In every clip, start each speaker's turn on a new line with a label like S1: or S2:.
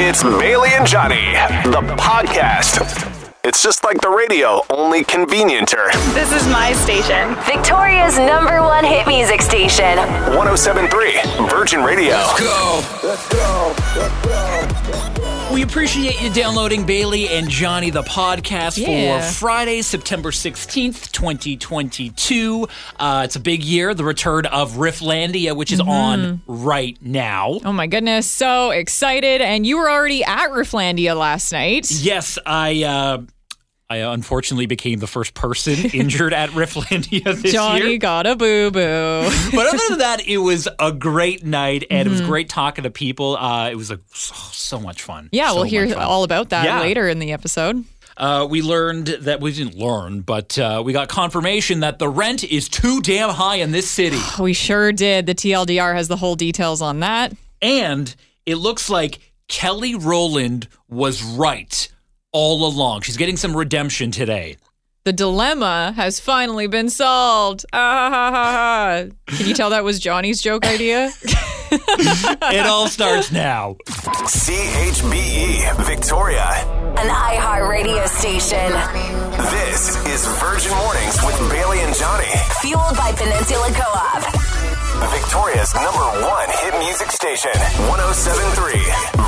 S1: It's Bailey and Johnny, the podcast. It's just like the radio, only convenienter.
S2: This is my station.
S3: Victoria's number one hit music station.
S1: 1073 Virgin Radio.
S4: We appreciate you downloading Bailey and Johnny the podcast
S5: Yeah.
S4: for Friday, September 16th, 2022. Uh, it's a big year, the return of Rifflandia, which is on right now.
S5: Oh my goodness, so excited. And you were already at Rifflandia last night.
S4: Yes, I. Uh, I unfortunately became the first person injured at Rifflandia this
S5: Johnny
S4: year.
S5: Johnny got a boo boo.
S4: But other than that, it was a great night and it was
S5: Mm-hmm.
S4: great talking to people. Uh, it was a, so, so much fun.
S5: Yeah,
S4: So
S5: we'll hear all about that
S4: Yeah.
S5: later in the episode.
S4: Uh, we learned that we didn't learn, but uh, we got confirmation that the rent is too damn high in this city.
S5: We sure did. The TLDR has the whole details on that.
S4: And it looks like Kelly Rowland was right all along. She's getting some redemption today.
S5: The dilemma has finally been solved. Ah, ha, ha, ha. Can you tell that was Johnny's joke idea?
S4: It all starts now.
S1: CHBE Victoria.
S3: An iHeart radio station.
S1: This is Virgin Mornings with Bailey and Johnny.
S3: Fueled by Peninsula Co op.
S1: Victoria's number one hit music station. 1073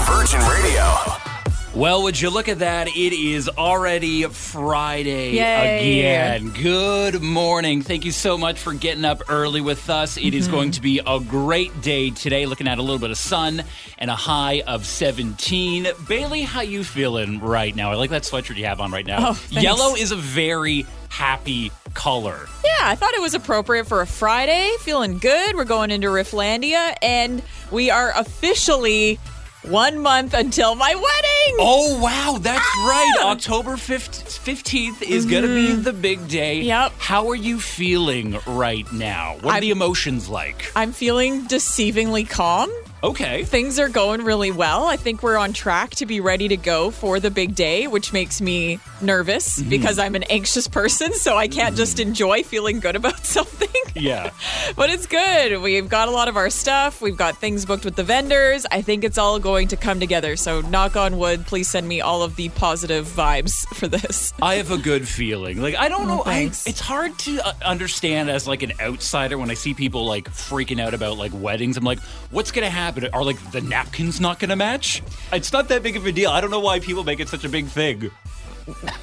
S1: Virgin Radio.
S4: Well, would you look at that? It is already Friday
S5: Yay.
S4: again. Good morning. Thank you so much for getting up early with us. It is mm-hmm. going to be a great day today, looking at a little bit of sun and a high of 17. Bailey, how you feeling right now? I like that sweatshirt you have on right now.
S5: Oh.
S4: Yellow is a very happy color.
S5: Yeah, I thought it was appropriate for a Friday. Feeling good. We're going into Rifflandia, and we are officially one month until my wedding.
S4: Oh, wow, that's right. October 5th, 15th is going to be the big day.
S5: Mm-hmm. Yep.
S4: How are you feeling right now? What are
S5: I'm-
S4: the emotions like?
S5: I'm feeling deceivingly calm.
S4: Okay.
S5: Things are going really well. I think we're on track to be ready to go for the big day, which makes me nervous
S4: Mm-hmm.
S5: because I'm an anxious person, so I can't just enjoy feeling good about something.
S4: Yeah.
S5: but it's good. We've got a lot of our stuff. We've got things booked with the vendors. I think it's all going to come together. So, knock on wood, please send me all of the positive vibes for this.
S4: I have a good feeling. Like I don't know, I, it's hard to uh, understand as like an outsider when I see people like freaking out about like weddings. I'm like, what's going to happen? Are like the napkins not going to match? It's not that big of a deal. I don't know why people make it such a big thing.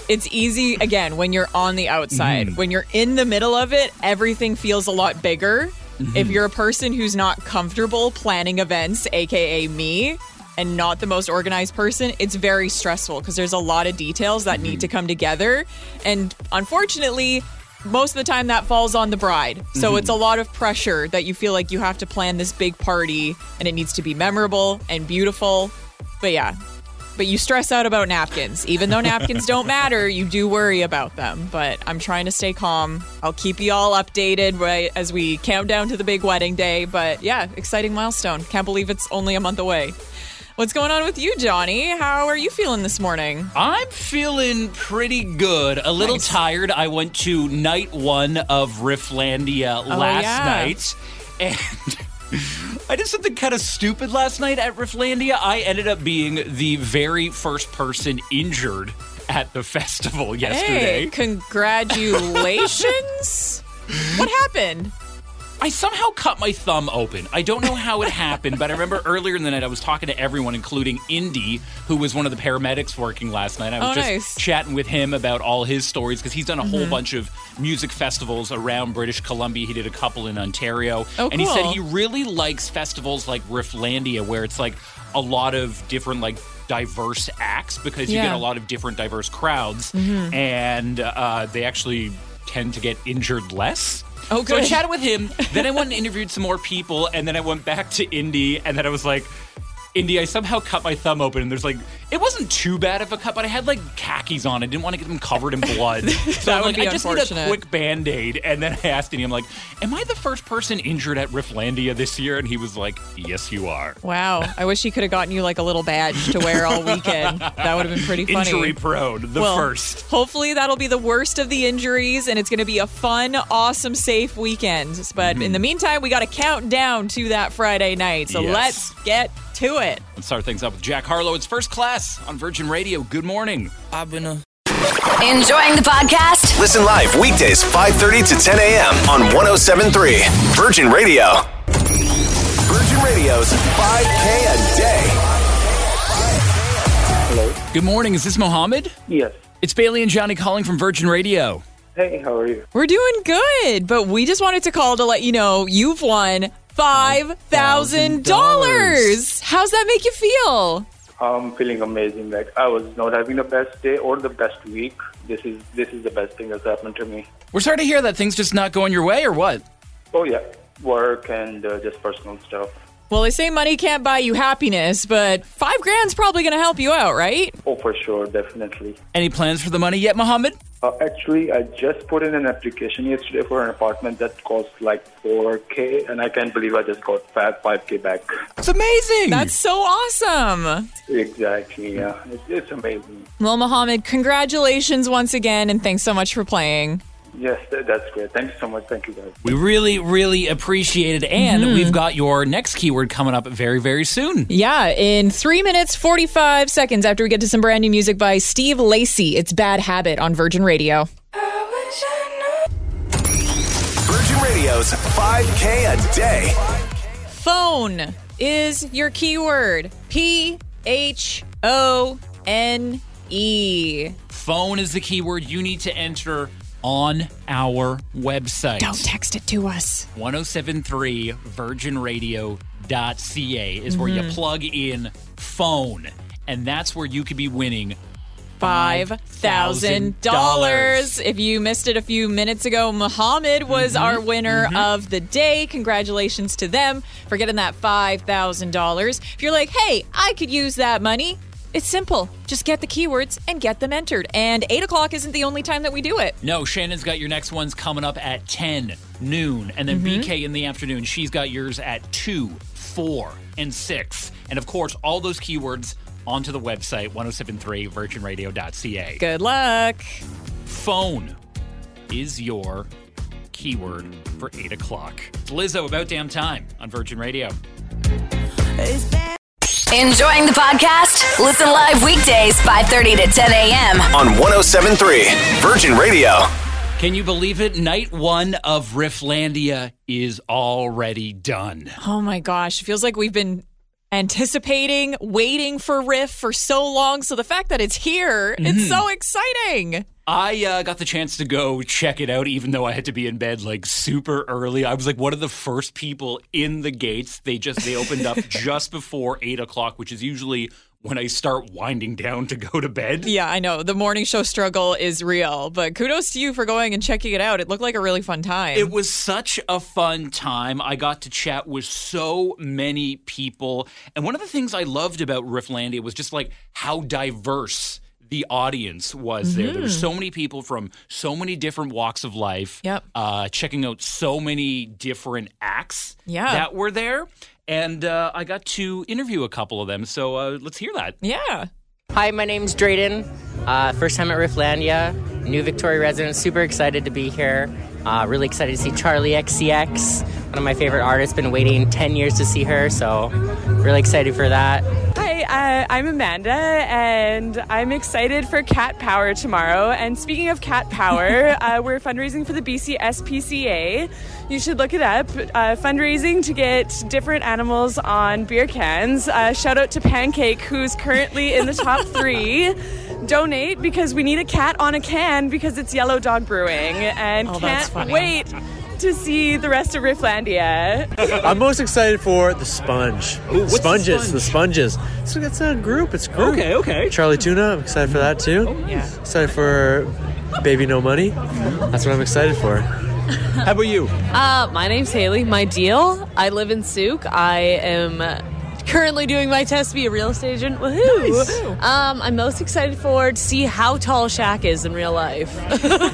S5: It's easy, again, when you're on the outside. Mm-hmm. When you're in the middle of it, everything feels a lot bigger. If mm-hmm. you're a person who's not comfortable planning events, aka me, and not the most organized person, it's very stressful because there's a lot of details that need mm-hmm. to come together. And unfortunately, most of the time that falls on the bride. So it's a lot of pressure that you feel like you have to plan this big party and it needs to be memorable and beautiful. But yeah, but you stress out about napkins. Even though napkins don't matter, you do worry about them. But I'm trying to stay calm. I'll keep you all updated right as we count down to the big wedding day. But yeah, exciting milestone. Can't believe it's only a month away. What's going on with you, Johnny? How are you feeling this morning?
S4: I'm feeling pretty good. A little
S5: Nice.
S4: tired. I went to night one of Rifflandia oh, last
S5: yeah.
S4: night. And I did something kind of stupid last night at Rifflandia. I ended up being the very first person injured at the festival yesterday.
S5: Hey, congratulations. what happened?
S4: I somehow cut my thumb open. I don't know how it happened, but I remember earlier in the night I was talking to everyone, including Indy, who was one of the paramedics working last night. I was
S5: Oh,
S4: just
S5: nice.
S4: chatting with him about all his stories because he's done a whole bunch of music festivals around British Columbia. He did a couple in Ontario.
S5: Oh,
S4: and he said he really likes festivals like Rifflandia, where it's like a lot of different, like, diverse acts because you get a lot of different diverse crowds and uh, they actually tend to get injured less.
S5: Oh,
S4: So I chatted with him. Then I went and interviewed some more people, and then I went back to Indy, and then I was like, Indy, I somehow cut my thumb open, and there's like, it wasn't too bad of a cut, but I had like khakis on. I didn't want to get them covered in blood. so I'm
S5: would
S4: like,
S5: be
S4: I just need a quick band aid. And then I asked him, I'm like, Am I the first person injured at Rifflandia this year? And he was like, Yes, you are.
S5: Wow. I wish he could have gotten you like a little badge to wear all weekend. That would have been pretty funny.
S4: Injury prone, the
S5: Well,
S4: first.
S5: Hopefully that'll be the worst of the injuries and it's going to be a fun, awesome, safe weekend. But in mm-hmm. the meantime, we got to count down to that Friday night. So
S4: Yes.
S5: let's get to it.
S4: Let's start things up with Jack Harlow. It's first class on Virgin Radio. Good morning.
S2: I've been a
S3: Enjoying the podcast?
S1: Listen live weekdays 5:30 to 10 a.m. on 1073 Virgin Radio. Virgin Radio's 5K a day. Hello.
S4: Good morning. Is this Mohammed?
S6: Yes.
S4: It's Bailey and Johnny calling from Virgin Radio.
S6: Hey, how are you?
S5: We're doing good, but we just wanted to call to let you know you've won $5,000. How's that make you feel?
S6: I'm feeling amazing. Like I was not having the best day or the best week. This is this is the best thing that's happened to me.
S4: We're sorry to hear that things just not going your way, or what?
S6: Oh yeah, work and uh, just personal stuff.
S5: Well, they say money can't buy you happiness, but five grand's probably going to help you out, right?
S6: Oh, for sure, definitely.
S4: Any plans for the money yet, Mohammed?
S6: Uh, actually, I just put in an application yesterday for an apartment that costs like 4k, and I can't believe I just got fat 5k back.
S4: It's amazing.
S5: That's so awesome.
S6: Exactly. Yeah, it's, it's amazing.
S5: Well, Mohammed, congratulations once again, and thanks so much for playing.
S6: Yes, that's great. Thank you so much. Thank you guys.
S4: we really, really appreciate it. And mm-hmm. we've got your next keyword coming up very, very soon.
S5: Yeah, in three minutes, 45 seconds after we get to some brand new music by Steve Lacey, it's Bad Habit on Virgin Radio.
S1: Virgin Radio's 5K a day.
S5: Phone is your keyword. P H O N E.
S4: Phone is the keyword you need to enter on our website.
S5: Don't text it to us.
S4: 1073 virginradio.ca is where you mm-hmm. plug in phone. And that's where you could be winning
S5: $5,000. If you missed it a few minutes ago, Muhammad was mm-hmm. our winner mm-hmm. of the day. Congratulations to them for getting that $5,000. If you're like, hey, I could use that money, it's simple. Just get the keywords and get them entered. And 8 o'clock isn't the only time that we do it.
S4: No, Shannon's got your next ones coming up at 10 noon. And then mm-hmm. BK in the afternoon, she's got yours at 2, 4, and 6. And of course, all those keywords onto the website 1073 virginradio.ca.
S5: Good luck.
S4: Phone is your keyword for 8 o'clock. It's Lizzo, about damn time on Virgin Radio.
S3: Enjoying the podcast? Listen live weekdays 5:30 to 10 a.m.
S1: on 1073 Virgin Radio.
S4: Can you believe it? Night one of Rifflandia is already done.
S5: Oh my gosh. It feels like we've been anticipating, waiting for Riff for so long. So the fact that it's here, it's so exciting.
S4: I uh, got the chance to go check it out, even though I had to be in bed like super early. I was like one of the first people in the gates. They just they opened up just before eight o'clock, which is usually when I start winding down to go to bed.
S5: Yeah, I know. The morning show struggle is real, but kudos to you for going and checking it out. It looked like a really fun time.
S4: It was such a fun time. I got to chat with so many people. And one of the things I loved about Rifflandia was just like how diverse the audience was there. There were so many people from so many different walks of life.
S5: Yep.
S4: Uh, checking out so many different acts
S5: Yeah.
S4: that were there. And uh, I got to interview a couple of them. So uh, let's hear that.
S5: yeah.
S7: Hi, my name's Drayden. Uh, first time at Rifflandia, new Victoria resident. Super excited to be here. Uh, really excited to see Charli XCX, one of my favorite artists. Been waiting 10 years to see her, so really excited for that.
S8: Hi, uh, I'm Amanda, and I'm excited for Cat Power tomorrow. And speaking of Cat Power, uh, we're fundraising for the BC SPCA. You should look it up. Uh, fundraising to get different animals on beer cans. Uh, shout out to Pancake, who's currently in the top three. Donate because we need a cat on a can because it's Yellow Dog Brewing, and
S5: Oh,
S8: can't wait to see the rest of Rifflandia.
S2: I'm most excited for the sponge.
S4: what's the
S2: sponges,
S4: sponge?
S2: the sponges. So it's a group. It's a group.
S4: Okay, okay.
S2: Charlie Tuna. I'm excited for that too.
S5: Yeah.
S2: Excited for Baby No Money. That's what I'm excited for.
S4: How about you?
S9: Uh, my name's Haley. My deal. I live in Sooke. I am currently doing my test to be a real estate agent. Woohoo! Um, I'm most excited for to see how tall Shaq is in real life.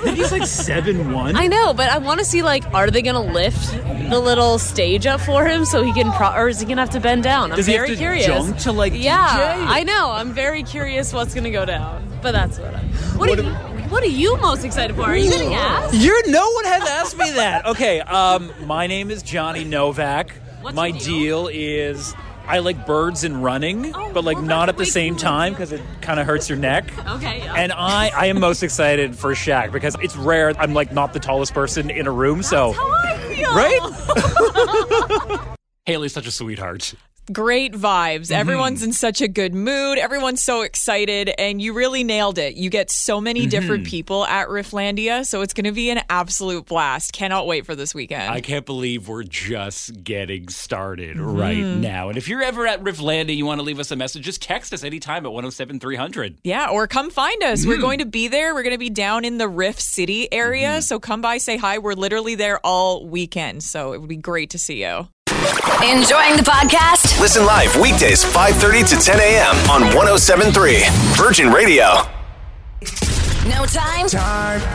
S4: He's like 7 1.
S9: I know, but I want to see like, are they gonna lift the little stage up for him so he can, pro- or is he gonna have to bend down? I'm
S4: Does he have
S9: very
S4: to
S9: curious.
S4: jump to, like,
S9: yeah,
S4: DJ?
S9: I know. I'm very curious what's gonna go down. But that's what. I'm, what, are you? What are you most excited for? Are you getting asked?
S10: You're no one has asked me that. Okay, um, my name is Johnny Novak.
S9: What's
S10: my
S9: deal?
S10: deal is
S4: I like birds and running, oh, but like
S9: well,
S4: not at the same
S9: cooler,
S4: time because it kind of hurts your neck.
S9: Okay. yeah.
S4: And I, I am most excited for Shaq because it's rare. I'm like not the tallest person in a room, so
S9: I feel.
S4: right. Haley's such a sweetheart.
S5: Great vibes.
S4: Mm-hmm.
S5: Everyone's in such a good mood. Everyone's so excited, and you really nailed it. You get so many
S4: Mm-hmm.
S5: different people at Rifflandia, so it's going to be an absolute blast. Cannot wait for this weekend.
S4: I can't believe we're just getting started
S5: Mm-hmm.
S4: right now. And if you're ever at Rifflandia, you want to leave us a message, just text us anytime at 107 300.
S5: yeah, or come find us.
S4: Mm-hmm.
S5: We're going to be there. We're going to be down in the Riff City area,
S4: Mm-hmm.
S5: so come by, say hi. We're literally there all weekend, so it would be great to see you.
S3: Enjoying the podcast?
S1: Listen live weekdays 5:30 to 10 a.m. on 1073 Virgin Radio.
S3: No time?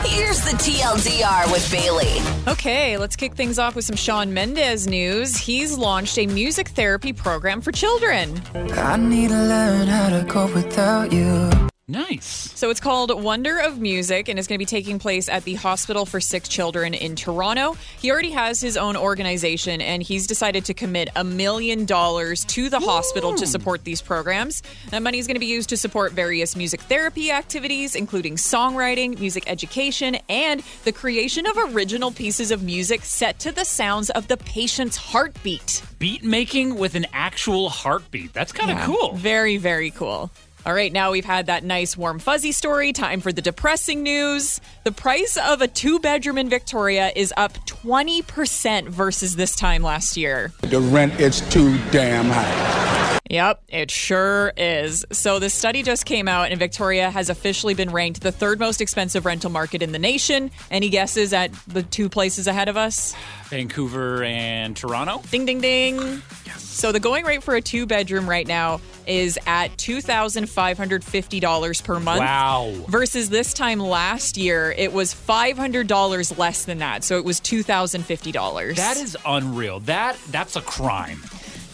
S3: Here's the TLDR with Bailey.
S5: Okay, let's kick things off with some Shawn Mendes news. He's launched a music therapy program for children.
S10: I need to learn how to cope without you.
S4: Nice.
S5: So it's called Wonder of Music and it's going to be taking place at the Hospital for Sick Children in Toronto. He already has his own organization and he's decided to commit a million dollars to the hospital to support these programs. That money is going to be used to support various music therapy activities, including songwriting, music education, and the creation of original pieces of music set to the sounds of the patient's heartbeat.
S4: Beat making with an actual heartbeat. That's kind of
S5: Yeah,
S4: cool.
S5: Very, very cool. All right, now we've had that nice warm fuzzy story. Time for the depressing news. The price of a two bedroom in Victoria is up 20% versus this time last year.
S11: The rent is too damn high.
S5: Yep, it sure is. So the study just came out, and Victoria has officially been ranked the third most expensive rental market in the nation. Any guesses at the two places ahead of us?
S4: Vancouver and Toronto.
S5: Ding, ding, ding. So the going rate for a two bedroom right now is at $2,550 per month.
S4: Wow.
S5: Versus this time last year, it was $500 less than that. So it was $2,050.
S4: That is unreal. That that's a crime.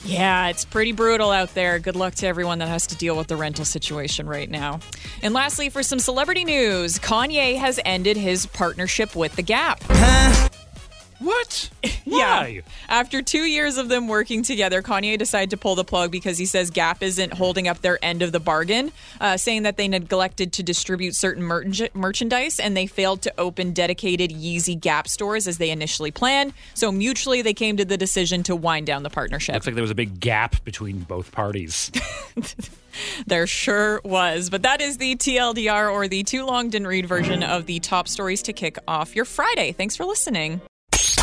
S5: Yeah, it's pretty brutal out there. Good luck to everyone that has to deal with the rental situation right now. And lastly, for some celebrity news, Kanye has ended his partnership with The Gap.
S4: What?
S5: Yeah.
S4: Why?
S5: After two years of them working together, Kanye decided to pull the plug because he says Gap isn't holding up their end of the bargain, uh, saying that they neglected to distribute certain merch- merchandise and they failed to open dedicated Yeezy Gap stores as they initially planned. So mutually, they came to the decision to wind down the partnership.
S4: Looks like there was a big gap between both parties.
S5: There sure was. But that is the TLDR or the too long didn't read version of the top stories to kick off your Friday. Thanks for listening.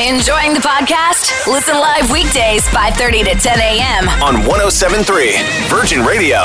S3: Enjoying the podcast? Listen live weekdays 5:30 to 10 a.m.
S1: on 1073 Virgin Radio.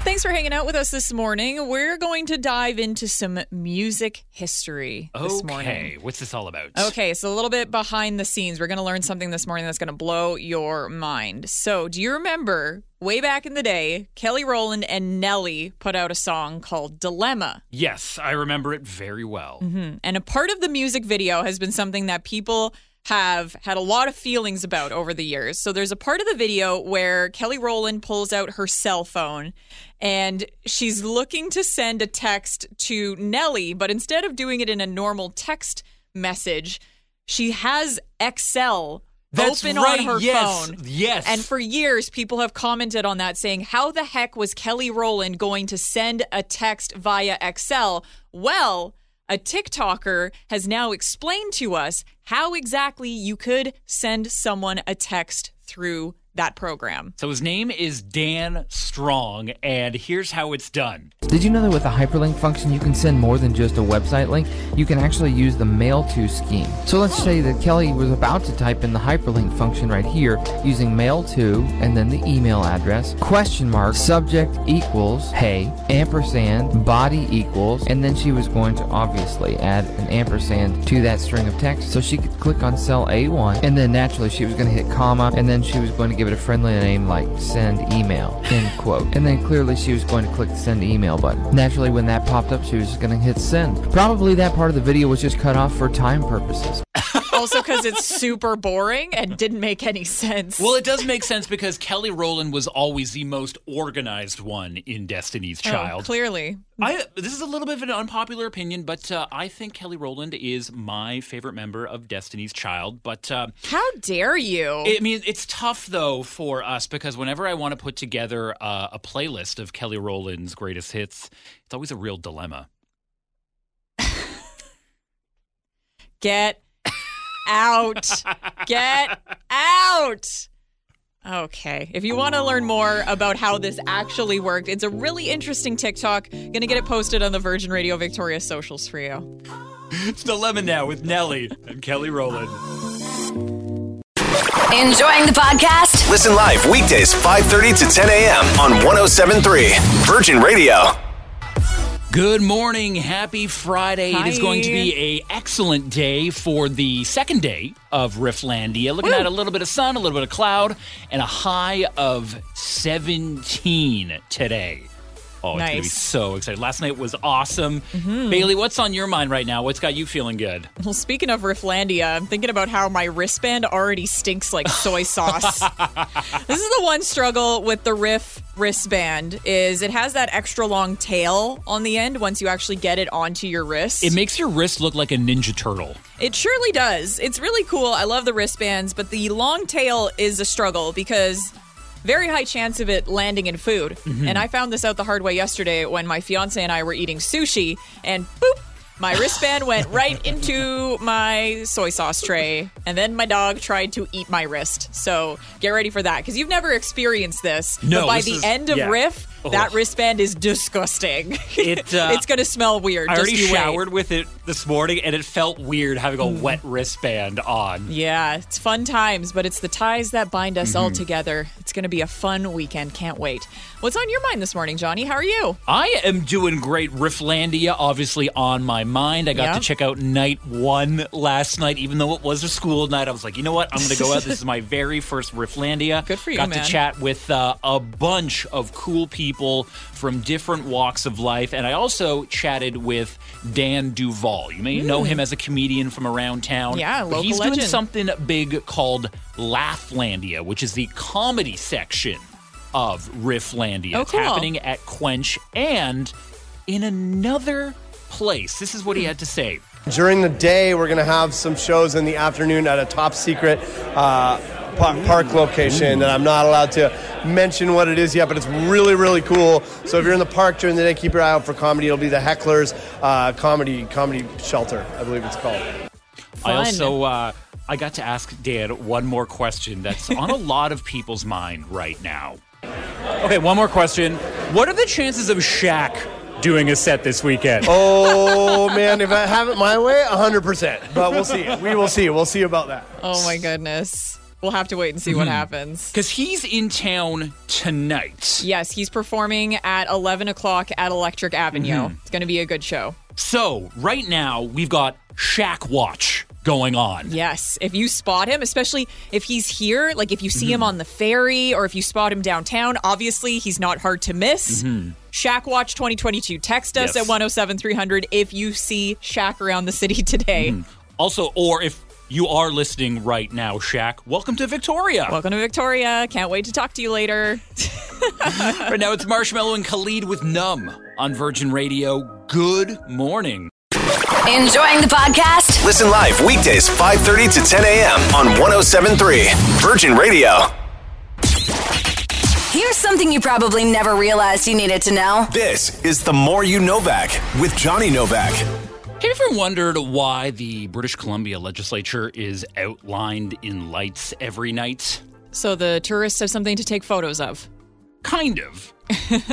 S5: Thanks for hanging out with us this morning. We're going to dive into some music history this morning.
S4: Okay, what's this all about?
S5: Okay, so a little bit behind the scenes. We're going to learn something this morning that's going to blow your mind. So, do you remember way back in the day, Kelly Rowland and Nelly put out a song called Dilemma?
S4: Yes, I remember it very well. Mm-hmm.
S5: And a part of the music video has been something that people have had a lot of feelings about over the years. So there's a part of the video where Kelly Rowland pulls out her cell phone and she's looking to send a text to Nelly, but instead of doing it in a normal text message, she has Excel
S4: That's
S5: open
S4: right,
S5: on her
S4: yes,
S5: phone.
S4: yes.
S5: And for years, people have commented on that saying, How the heck was Kelly Rowland going to send a text via Excel? Well, a TikToker has now explained to us how exactly you could send someone a text through that program.
S4: So his name is Dan Strong, and here's how it's done.
S12: Did you know that with the hyperlink function, you can send more than just a website link? You can actually use the mail to scheme. So let's oh. say that Kelly was about to type in the hyperlink function right here using mail to and then the email address, question mark, subject equals, hey, ampersand, body equals, and then she was going to obviously add an ampersand to that string of text. So she could click on cell A1 and then naturally she was going to hit comma and then she was going to give it a friendly name like send email, end quote. And then clearly she was going to click the send email button. Naturally, when that popped up, she was just going to hit send. Probably that part of the video was just cut off for time purposes.
S5: Also because it's super boring and didn't make any sense.
S4: Well, it does make sense because Kelly Rowland was always the most organized one in Destiny's
S5: Oh,
S4: Child.
S5: clearly.
S4: I this is a little bit of an unpopular opinion, but uh, I think Kelly Rowland is my favorite member of Destiny's Child. But uh,
S5: How dare you?
S4: I mean, it's tough though for us because whenever I want to put together uh, a playlist of Kelly Rowland's greatest hits, it's always a real dilemma.
S5: Get out. Get out. Okay. If you want to learn more about how this actually worked, it's a really interesting TikTok. Gonna get it posted on the Virgin Radio Victoria socials for you.
S4: It's Dilemma now with Nelly and Kelly Rowland.
S3: Enjoying the podcast?
S1: Listen live weekdays 5:30 to 10 a.m. on 1073 Virgin Radio.
S4: Good morning. Happy Friday. It is going to be a excellent day for the second day of Rifflandia. Looking at a little bit of sun, a little bit of cloud, and a high of 17 today. Oh, it's going to be so exciting. Last night was awesome. Mm-hmm. Bailey, what's on your mind right now? What's got you feeling good?
S5: Well, speaking of Rifflandia, I'm thinking about how my wristband already stinks like soy sauce. this is the one struggle with the Riff wristband is it has that extra long tail on the end once you actually get it onto your wrist.
S4: It makes your wrist look like a Ninja Turtle.
S5: It surely does. It's really cool. I love the wristbands, but the long tail is a struggle because very high chance of it landing in food.
S4: Mm-hmm.
S5: And I found this out the hard way yesterday when my fiance and I were eating sushi and boop, my wristband went right into my soy sauce tray. And then my dog tried to eat my wrist. So get ready for that because you've never experienced this.
S4: No,
S5: but by the
S4: is-
S5: end of
S4: yeah.
S5: Riff, that wristband is disgusting.
S4: It, uh,
S5: it's going to smell weird.
S4: I
S5: Just
S4: already
S5: you wait.
S4: showered with it this morning, and it felt weird having a wet wristband on.
S5: Yeah, it's fun times, but it's the ties that bind us
S4: Mm-hmm.
S5: all together. It's going to be a fun weekend. Can't wait. What's on your mind this morning, Johnny? How are you?
S4: I am doing great. Rifflandia, obviously on my mind. I got
S5: Yeah.
S4: to check out night one last night, even though it was a school night. I was like, you know what? I'm going to go out. This is my very first Rifflandia.
S5: Good for you,
S4: Got
S5: man.
S4: to chat with uh, a bunch of cool people from different walks of life, and I also chatted with Dan Duval. You may know him as a comedian from around town.
S5: Hmm. Yeah,
S4: but
S5: local
S4: He's doing something big called Laughlandia, which is the comedy section of Rifflandia.
S5: Oh,
S4: It's
S5: cool.
S4: happening at Quench and in another place. This is what he had to say.
S13: During the day, we're going to have some shows in the afternoon at a top secret uh, pa- park location that I'm not allowed to mention what it is yet, but it's really, really cool. So if you're in the park during the day, keep your eye out for comedy. It'll be the Hecklers uh, Comedy Comedy Shelter, I believe it's called. Fun.
S4: I also uh, I got to ask Dan one more question that's on a lot of people's mind right now. Okay, one more question. What are the chances of Shaq doing a set this weekend?
S13: Oh man, if I have it my way, 100%. But we'll see. We will see. We'll see about that.
S5: Oh my goodness. We'll have to wait and see what mm-hmm. happens.
S4: Because he's in town tonight.
S5: Yes, he's performing at 11 o'clock at Electric Avenue.
S4: Mhm.
S5: It's going to be a good show.
S4: So, right now, we've got Shaq Watch going on.
S5: Yes, if you spot him, especially if he's here, like if you see him mm-hmm. on the ferry or if you spot him downtown, obviously he's not hard to miss.
S4: Mm-hmm.
S5: Shaq Watch 2022. Text us
S4: Yes.
S5: at 107 300 if you see Shaq around the city today.
S4: Also, or if you are listening right now, Shaq, welcome to Victoria.
S5: Welcome to Victoria. Can't wait to talk to you later.
S4: right now, it's Marshmello and Khalid with Numb on Virgin Radio. Good morning.
S3: Enjoying the podcast?
S1: Listen live weekdays 5:30 to 10 a.m. on 1073 Virgin Radio.
S3: Here's something you probably never realized you needed to know.
S1: This is the More You Novak with Johnny Novak.
S4: Have you ever wondered why the British Columbia legislature is outlined in lights every night?
S5: so the tourists have something to take photos of.
S4: Kind of.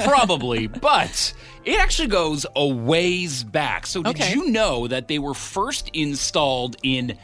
S4: Probably, but it actually goes a ways back. So, did
S5: Okay.
S4: you know that they were first installed in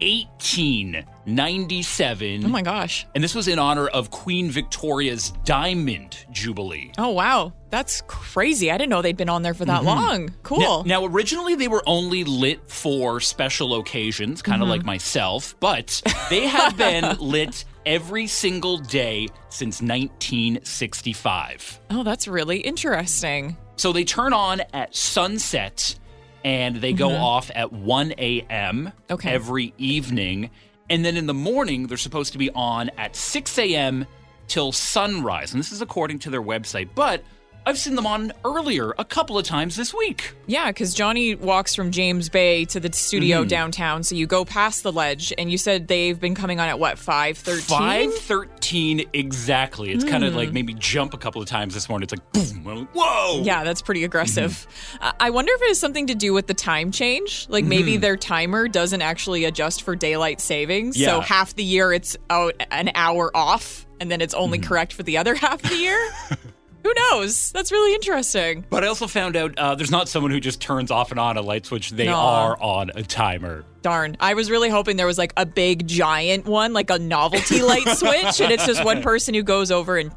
S4: 1897?
S5: Oh my gosh.
S4: And this was in honor of Queen Victoria's Diamond Jubilee.
S5: Oh wow. That's crazy. I didn't know they'd been on there for that
S4: Mhm.
S5: long. Cool.
S4: Now, now, originally they were only lit for special occasions, kind of
S5: Mhm.
S4: like myself, but they have been lit every single day since 1965.
S5: oh, that's really interesting.
S4: So they turn on at sunset and they go
S5: Mhm.
S4: off at 1 a.m.
S5: Okay.
S4: every evening. And then in the morning, they're supposed to be on at 6 a.m. till sunrise. And this is according to their website. But I've seen them on earlier a couple of times this week.
S5: Yeah, because Johnny walks from James Bay to the studio
S4: Mhm.
S5: downtown. So you go past the ledge, and you said they've been coming on at what five thirteen?
S4: 513 exactly. It's kind of
S5: Hmm.
S4: like made me jump a couple of times this morning. It's like, boom, whoa.
S5: Yeah, that's pretty aggressive.
S4: Mm-hmm.
S5: Uh, I wonder if it has something to do with the time change. Like maybe
S4: Mhm.
S5: their timer doesn't actually adjust for daylight savings.
S4: Yeah.
S5: So half the year it's out an hour off, and then it's
S4: Mm-hmm.
S5: only correct for the other half of the year. Who knows? That's really interesting.
S4: But I also found out uh, there's not someone who just turns off and on a light switch. They
S5: No.
S4: are on a timer.
S5: Darn. I was really hoping there was like a big giant one, like a novelty light switch, and it's just one person who goes over and.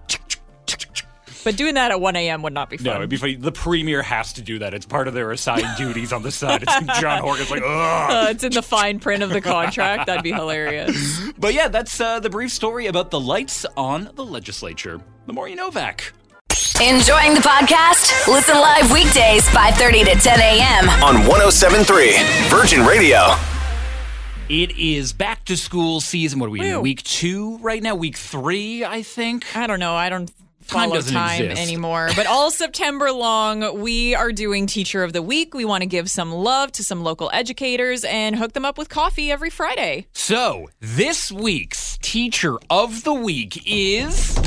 S5: But doing that at 1 a.m. would not be
S4: No,
S5: fun.
S4: it'd be funny. The premier has to do that. It's part of their assigned duties on the side. It's like John Horgan's like, ugh.
S5: Uh, it's in the fine print of the contract. That'd be hilarious.
S4: But yeah, that's uh, the brief story about the lights on the legislature. The more you Novak.
S3: Enjoying the podcast? Listen live weekdays 5:30 to 10 a.m.
S1: On 1073 Virgin Radio.
S4: It is back to school season. What are we in?
S5: Woo.
S4: Week two right now? Week three, I think.
S5: I don't know. I don't
S4: Time
S5: follow
S4: doesn't
S5: time
S4: exist.
S5: anymore. But all September long, we are doing Teacher of the Week. We want to give some love to some local educators and hook them up with coffee every Friday.
S4: So, this week's teacher of the week is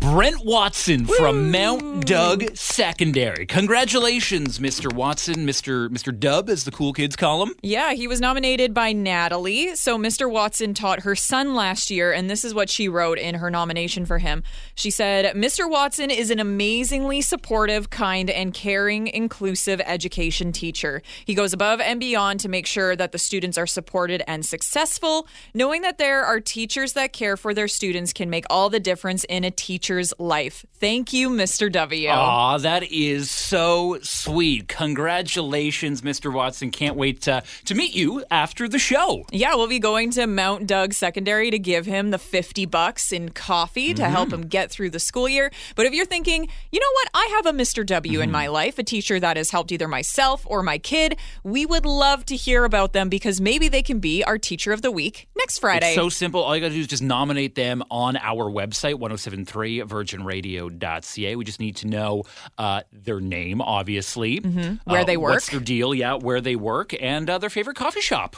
S4: Brent Watson from Mount Doug Secondary. Congratulations, Mr. Watson, Mr. Mr. Dub, as the cool kids call him.
S5: Yeah, he was nominated by Natalie. So Mr. Watson taught her son last year, and this is what she wrote in her nomination for him. She said, Mr. Watson is an amazingly supportive, kind, and caring, inclusive education teacher. He goes above and beyond to make sure that the students are supported and successful. Knowing that there are teachers that care for their students can make all the difference in a teacher's life. Thank you, Mr. W.
S4: Aw, that is so sweet. Congratulations, Mr. Watson. Can't wait to, to meet you after the show.
S5: Yeah, we'll be going to Mount Doug Secondary to give him the 50 bucks in coffee to mm-hmm. help him get through the school year. But if you're thinking, you know what, I have a Mr. W in mm-hmm. my life, a teacher that has helped either myself or my kid, we would love to hear about them because maybe they can be our teacher of the week next Friday.
S4: It's so simple. All you got to do is just nominate them on our website, oh 1073virginradio.ca. We just need to know uh, their name, obviously,
S5: Where
S4: uh,
S5: they work.
S4: what's their deal, yeah, where they work, and uh, their favorite coffee shop.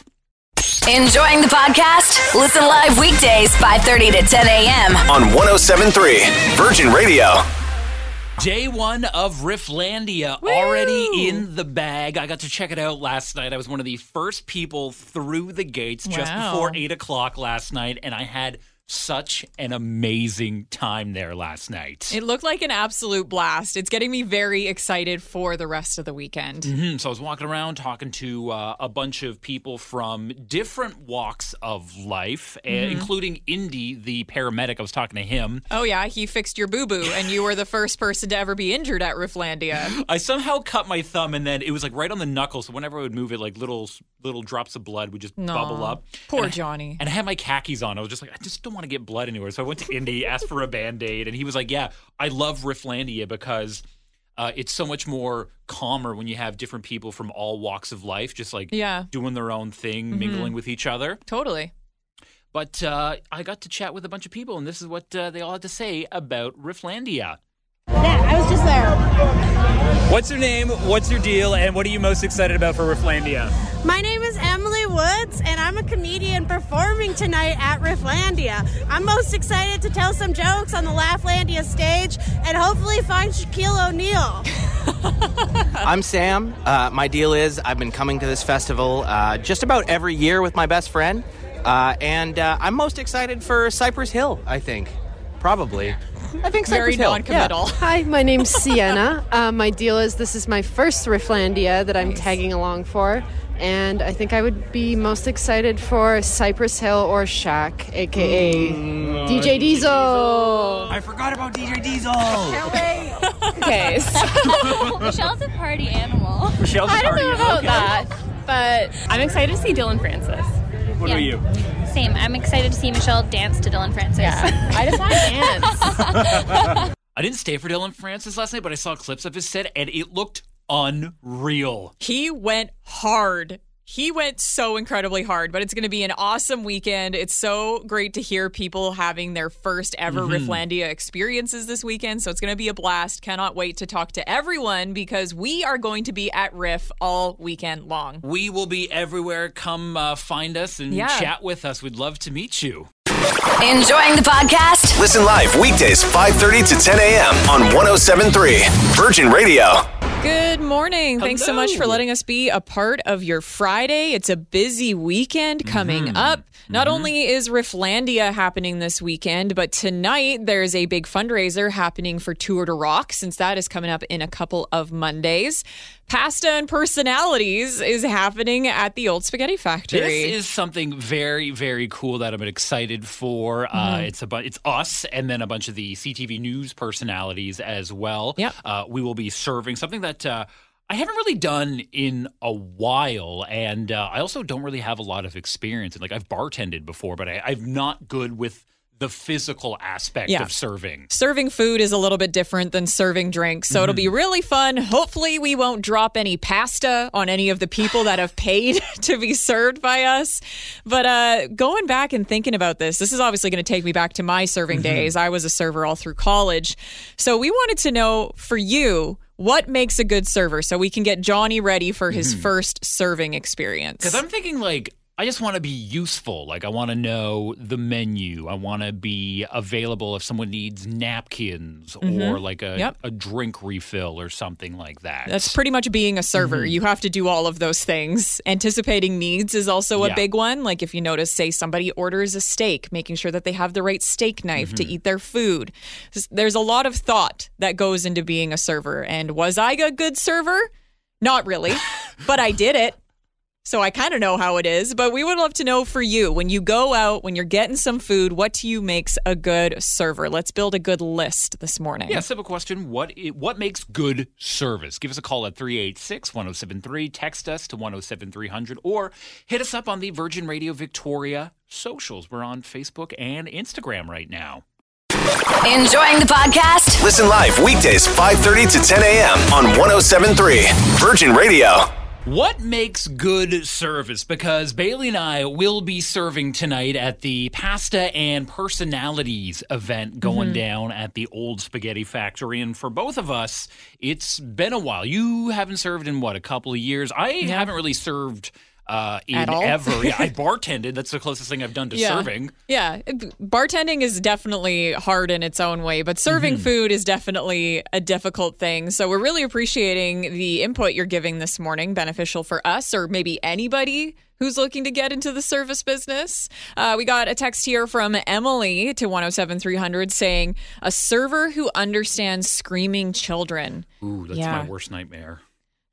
S3: Enjoying the podcast? Listen live weekdays 5:30 to 10 a.m.
S1: On 1073 Virgin Radio.
S4: Day one of Rifflandia already in the bag. I got to check it out last night. I was one of the first people through the gates just before eight o'clock last night, and I had such an amazing time there last night.
S5: It looked like an absolute blast. It's getting me very excited for the rest of the weekend.
S4: Mhm. So I was walking around talking to uh, a bunch of people from different walks of life, uh,
S5: Mhm.
S4: including Indy, the paramedic. I was talking to him.
S5: Oh, yeah, he fixed your boo boo, and you were the first person to ever be injured at Rifflandia.
S4: I somehow cut my thumb, and then it was like right on the knuckle. So whenever I would move it, like little little drops of blood would just
S5: No.
S4: bubble up.
S5: Poor
S4: And I-
S5: Johnny.
S4: And I had my khakis on. I was just like, I just don't want to get blood anywhere. So I went to Indy, asked for a band aid, and he was like, Yeah, I love Rifflandia because. Uh, it's so much more calmer when you have different people from all walks of life, just like
S5: Yeah.
S4: doing their own thing,
S5: Mhm.
S4: mingling with each other.
S5: Totally.
S4: But uh, I got to chat with a bunch of people, and this is what uh, they all had to say about Rifflandia.
S14: Yeah, I was just there.
S4: What's your name? What's your deal? And what are you most excited about for Rifflandia?
S14: My name is Emily Woods, and I'm a comedian performing tonight at Rifflandia. I'm most excited to tell some jokes on the Laughlandia stage and hopefully find Shaquille O'Neal.
S15: I'm Sam. Uh, my deal is I've been coming to this festival uh, just about every year with my best friend, uh, and uh, I'm most excited for Cypress Hill. I think, probably. I think
S5: Very
S15: Cypress Hill.
S5: non-committal.
S16: Hi, my name's Sienna. Uh, my deal is this is my first Rifflandia that I'm tagging along for, and I think I would be most excited for Cypress Hill or Shaq, aka mm. DJ Diesel.
S15: I forgot about DJ Diesel.
S16: Okay, so
S17: Michelle's a party animal.
S4: Michelle's a
S17: I don't know about
S4: okay.
S17: that, but I'm excited to see Dillon Francis.
S4: What
S17: Yeah.
S4: about you?
S17: Same. I'm excited to see Michelle dance to Dillon Francis. Yeah. I just want to dance.
S4: I didn't stay for Dillon Francis last night, but I saw clips of his set, and it looked unreal.
S5: He went hard. He went so incredibly hard, but it's going to be an awesome weekend. It's so great to hear people having their first ever
S4: Mhm.
S5: Rifflandia experiences this weekend. So it's going to be a blast. Cannot wait to talk to everyone because we are going to be at Riff all weekend long.
S4: We will be everywhere. Come uh, find us and
S5: Yeah.
S4: chat with us. We'd love to meet you.
S3: Enjoying the podcast?
S1: Listen live weekdays 5:30 to 10 a.m. on 107.3 Virgin Radio.
S5: Good morning. Thanks so much for letting us be a part of your Friday. It's a busy weekend coming
S4: Mm-hmm.
S5: up. Not only is Rifflandia happening this weekend, but tonight there's a big fundraiser happening for Tour de Rock since that is coming up in a couple of Mondays. Pasta and Personalities is happening at the Old Spaghetti Factory.
S4: This is something very, very cool that I'm excited for. Uh,
S5: Mhm.
S4: it's a bu- it's us and then a bunch of the CTV news personalities as well.
S5: Yep.
S4: Uh, we will be serving something that. Uh, I haven't really done in a while, and uh, I also don't really have a lot of experience. Like I've bartended before, but I, I'm not good with the physical aspect
S5: Yeah.
S4: of serving.
S5: Serving food is a little bit different than serving drinks, so it'll be
S4: Mm-hmm.
S5: really fun. Hopefully, we won't drop any pasta on any of the people that have paid to be served by us. But uh, going back and thinking about this, this is obviously going to take me back to my serving
S4: Mm-hmm.
S5: days. I was a server all through college. So we wanted to know for you, what makes a good server so we can get Johnny ready for his first serving experience?
S4: Because I'm thinking like I just want to be useful. Like I want to know the menu. I want to be available if someone needs napkins or
S5: Mhm.
S4: like a
S5: Yep.
S4: a drink refill or something like that.
S5: That's pretty much being a server.
S4: Mhm.
S5: You have to do all of those things. Anticipating needs is also a
S4: Yeah.
S5: big one. Like if you notice, say somebody orders a steak, making sure that they have the right steak knife to
S4: Mhm.
S5: eat their food. There's a lot of thought that goes into being a server. And was I a good server? Not really, but I did it. So I kind of know how it is, but we would love to know for you when you go out, when you're getting some food, what to you makes a good server? Let's build a good list this morning.
S4: Yeah, simple question. What i- what makes good service? Give us a call at 386-1073, text us to 107300 or hit us up on the Virgin Radio Victoria socials. We're on Facebook and Instagram right now.
S3: Enjoying the podcast?
S1: Listen live weekdays 5:30 to 10 a.m. on 107.3 Virgin Radio.
S4: What makes good service? Because Bailey and I will be serving tonight at the Pasta and Personalities event going
S5: Mhm.
S4: down at the Old Spaghetti Factory. And for both of us, it's been a while. You haven't served in what, a couple of years? I
S5: Yeah.
S4: haven't really served uh, in ever. yeah, I bartended. That's the closest thing I've done to
S5: Yeah.
S4: serving.
S5: Yeah, bartending is definitely hard in its own way, but serving
S4: Mm-hmm.
S5: food is definitely a difficult thing. So we're really appreciating the input you're giving this morning, beneficial for us or maybe anybody who's looking to get into the service business. Uh, we got a text here from Emily to 107300 saying, a server who understands screaming children.
S4: Ooh, that's
S5: Yeah.
S4: my worst nightmare.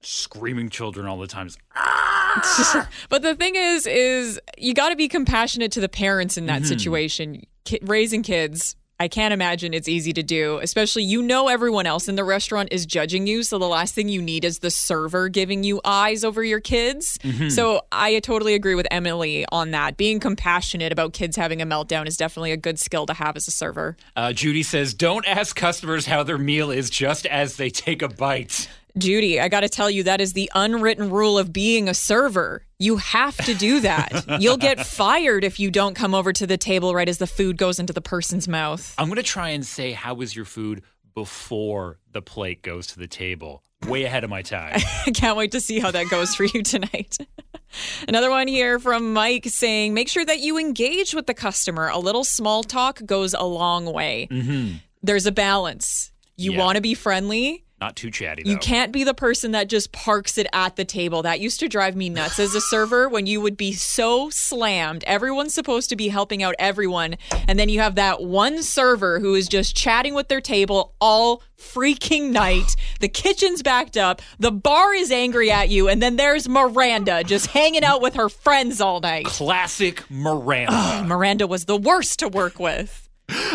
S4: Screaming children all the time.
S5: but the thing is, is you got to be compassionate to the parents in that
S4: Mhm.
S5: situation. Ki- raising kids, I can't imagine it's easy to do. Especially, you know, everyone else in the restaurant is judging you, so the last thing you need is the server giving you eyes over your kids.
S4: Mhm.
S5: So I totally agree with Emily on that. Being compassionate about kids having a meltdown is definitely a good skill to have as a server.
S4: Uh, Judy says, don't ask customers how their meal is just as they take a bite.
S5: Judy, I got to tell you, that is the unwritten rule of being a server. You have to do that. You'll get fired if you don't come over to the table right as the food goes into the person's mouth.
S4: I'm going to try and say, how was your food before the plate goes to the table? Way ahead of my time.
S5: I can't wait to see how that goes for you tonight. Another one here from Mike saying, make sure that you engage with the customer. A little small talk goes a long way.
S4: mm-hmm.
S5: There's a balance. You
S4: Yeah.
S5: want to be friendly,
S4: Not too chatty, though.
S5: You can't be the person that just parks it at the table. That used to drive me nuts as a server when you would be so slammed. Everyone's supposed to be helping out everyone. And then you have that one server who is just chatting with their table all freaking night. The kitchen's backed up. The bar is angry at you. And then there's Miranda just hanging out with her friends all night.
S4: Classic Miranda.
S5: Oh, Miranda was the worst to work with.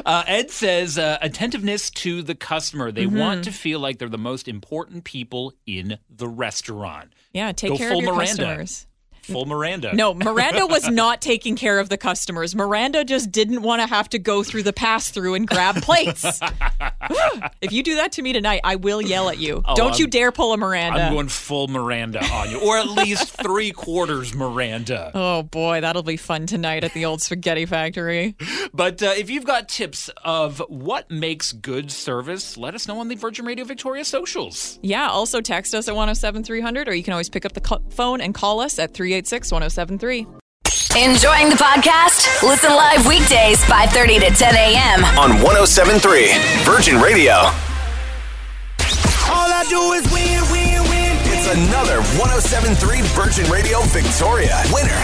S4: Uh, Ed says uh, attentiveness to the customer. They
S5: Mhm.
S4: want to feel like they're the most important people in the restaurant.
S5: Yeah, take
S4: Go
S5: care of your
S4: Miranda.
S5: customers.
S4: Full Miranda.
S5: No, Miranda was not taking care of the customers. Miranda just didn't want to have to go through the pass through and grab plates. if you do that to me tonight, I will yell at you.
S4: Oh,
S5: Don't you
S4: I'm-
S5: dare pull a Miranda.
S4: I'm going full Miranda on you, or at least three quarters Miranda.
S5: Oh boy, that'll be fun tonight at the old spaghetti factory.
S4: But uh, if you've got tips of what makes good service, let us know on the Virgin Radio Victoria socials.
S5: Yeah, also text us at 107300 or you can always pick up the co- phone and call us at 386 1073.
S3: Enjoying the podcast? Listen live weekdays 5:30 to 10 a.m.
S1: on 1073 Virgin Radio.
S18: All I do is win, win, win.
S1: It's another 1073 Virgin Radio Victoria winner.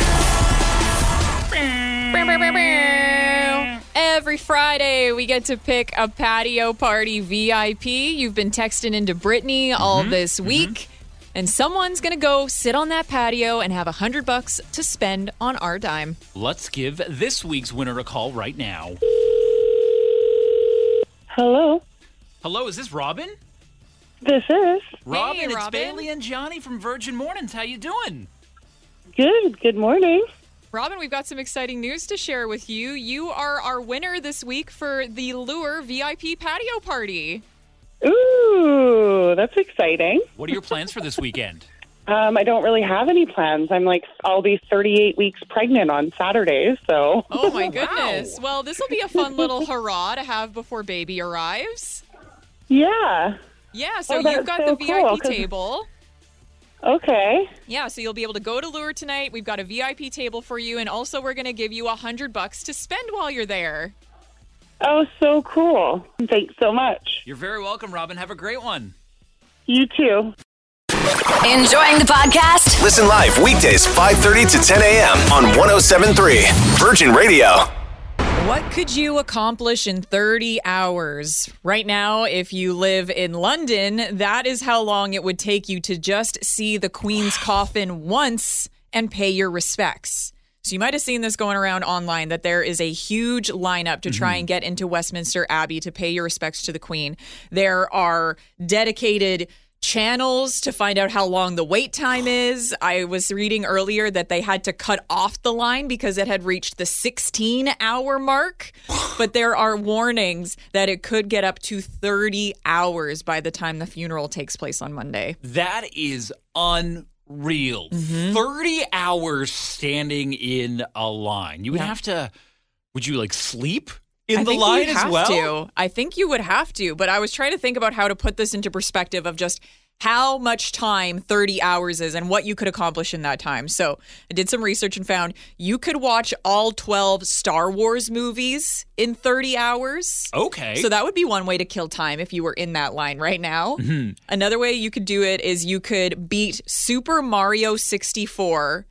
S5: Every Friday, we get to pick a patio party VIP. You've been texting into Brittany all
S4: Mm-hmm.
S5: this week, and someone's going to go sit on that patio and have a hundred bucks to spend on our dime.
S4: Let's give this week's winner a call right now.
S19: Hello.
S4: Hello, is this Robin?
S19: This is.
S4: Robin, it's
S5: Robin.
S4: Bailey and Johnny from Virgin Mornings. How you doing?
S19: Good. Good morning.
S5: Robin, we've got some exciting news to share with you. You are our winner this week for the Lure VIP patio party.
S19: Ooh, that's exciting.
S4: What are your plans for this weekend?
S19: Um, I don't really have any plans. I'm like, I'll be 38 weeks pregnant on Saturday, so.
S5: Oh my goodness. Well, this will be a fun little hurrah to have before baby arrives.
S19: Yeah.
S5: Yeah, so
S19: Oh,
S5: you've got
S19: so
S5: the
S19: cool,
S5: table.
S19: Okay.
S5: Yeah, so you'll be able to go to Lure tonight. We've got a VIP table for you, and also we're going to give you a hundred bucks to spend while you're there.
S19: Oh, so cool. Thanks so much.
S4: You're very welcome, Robin. Have a great one.
S19: You too.
S3: Enjoying the podcast?
S1: Listen live weekdays 5:30 to 10 a.m. on 1073 Virgin Radio.
S5: What could you accomplish in 30 hours? Right now, if you live in London, that is how long it would take you to just see the Queen's coffin once and pay your respects. So you might have seen this going around online that there is a huge lineup to try and mm-hmm. get into Westminster Abbey to pay your respects to the Queen. There are dedicated channels to find out how long the wait time is. I was reading earlier that they had to cut off the line because it had reached the 16 hour mark. But there are warnings that it could get up to 30 hours by the time the funeral takes place on Monday.
S4: That is unreal. Mm-hmm. 30 hours standing in a line. You would
S5: Yeah.
S4: have to, would you like sleep in
S5: I
S4: the
S5: think
S4: line
S5: you'd
S4: as
S5: have
S4: well?
S5: To. I think you would have to, but I was trying to think about how to put this into perspective of just how much time 30 hours is and what you could accomplish in that time. So I did some research and found you could watch all 12 Star Wars movies in 30 hours.
S4: Okay.
S5: So that would be one way to kill time if you were in that line right now.
S4: Mhm.
S5: Another way you could do it is you could beat Super Mario 64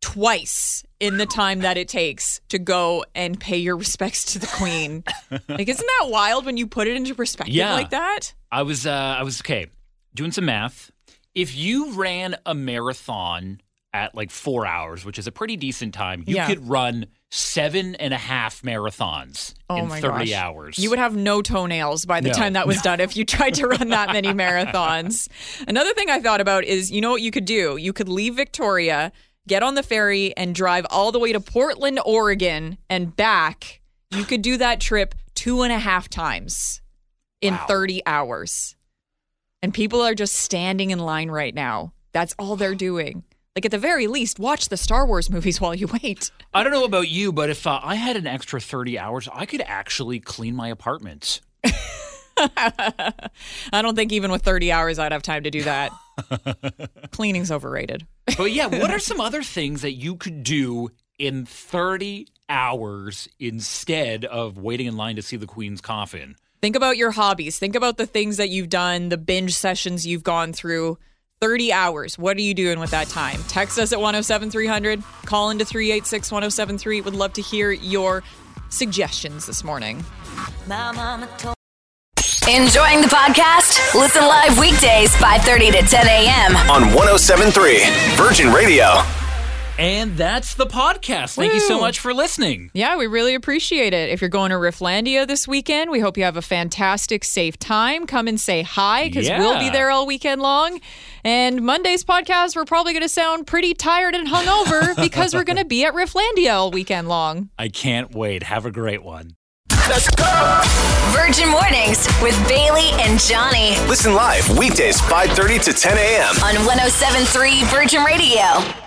S5: twice in the time that it takes to go and pay your respects to the queen. like isn't that wild when you put it into perspective
S4: Yeah.
S5: like that?
S4: I was, uh, I was okay, doing some math. If you ran a marathon at like four hours, which is a pretty decent time, you
S5: Yeah.
S4: could run seven and a half marathons
S5: Oh
S4: in
S5: my
S4: 30
S5: gosh.
S4: hours.
S5: You would have no toenails by the
S4: No.
S5: time that was done if you tried to run that many marathons. Another thing I thought about is you know what you could do? You could leave Victoria, get on the ferry, and drive all the way to Portland, Oregon, and back. You could do that trip two and a half times in 30 hours. And people are just standing in line right now. That's all they're doing. Like, at the very least, watch the Star Wars movies while you wait.
S4: I don't know about you, but if uh, I had an extra 30 hours, I could actually clean my apartment.
S5: I don't think even with 30 hours I'd have time to do that. Cleaning's overrated.
S4: But yeah, what are some other things that you could do in 30 hours instead of waiting in line to see the Queen's coffin?
S5: Think about your hobbies. Think about the things that you've done, the binge sessions you've gone through. 30 hours. What are you doing with that time? Text us at 107300. Call into 386 1073. Would love to hear your suggestions this morning.
S3: Enjoying the podcast? Listen live weekdays 5:30 to 10 a.m.
S1: on 1073 Virgin Radio.
S4: And that's the podcast. Thank you so much for listening.
S5: Yeah, we really appreciate it. If you're going to Rifflandia this weekend, we hope you have a fantastic, safe time. Come and say hi because we'll be there all weekend long. And Monday's podcast, we're probably going to sound pretty tired and hungover because we're going to be at Rifflandia all weekend long.
S4: I can't wait. Have a great one. Let's go.
S3: Virgin Mornings with Bailey and Johnny
S1: Listen live weekdays 5:30 to 10 a.m.
S3: on 1073 Virgin Radio.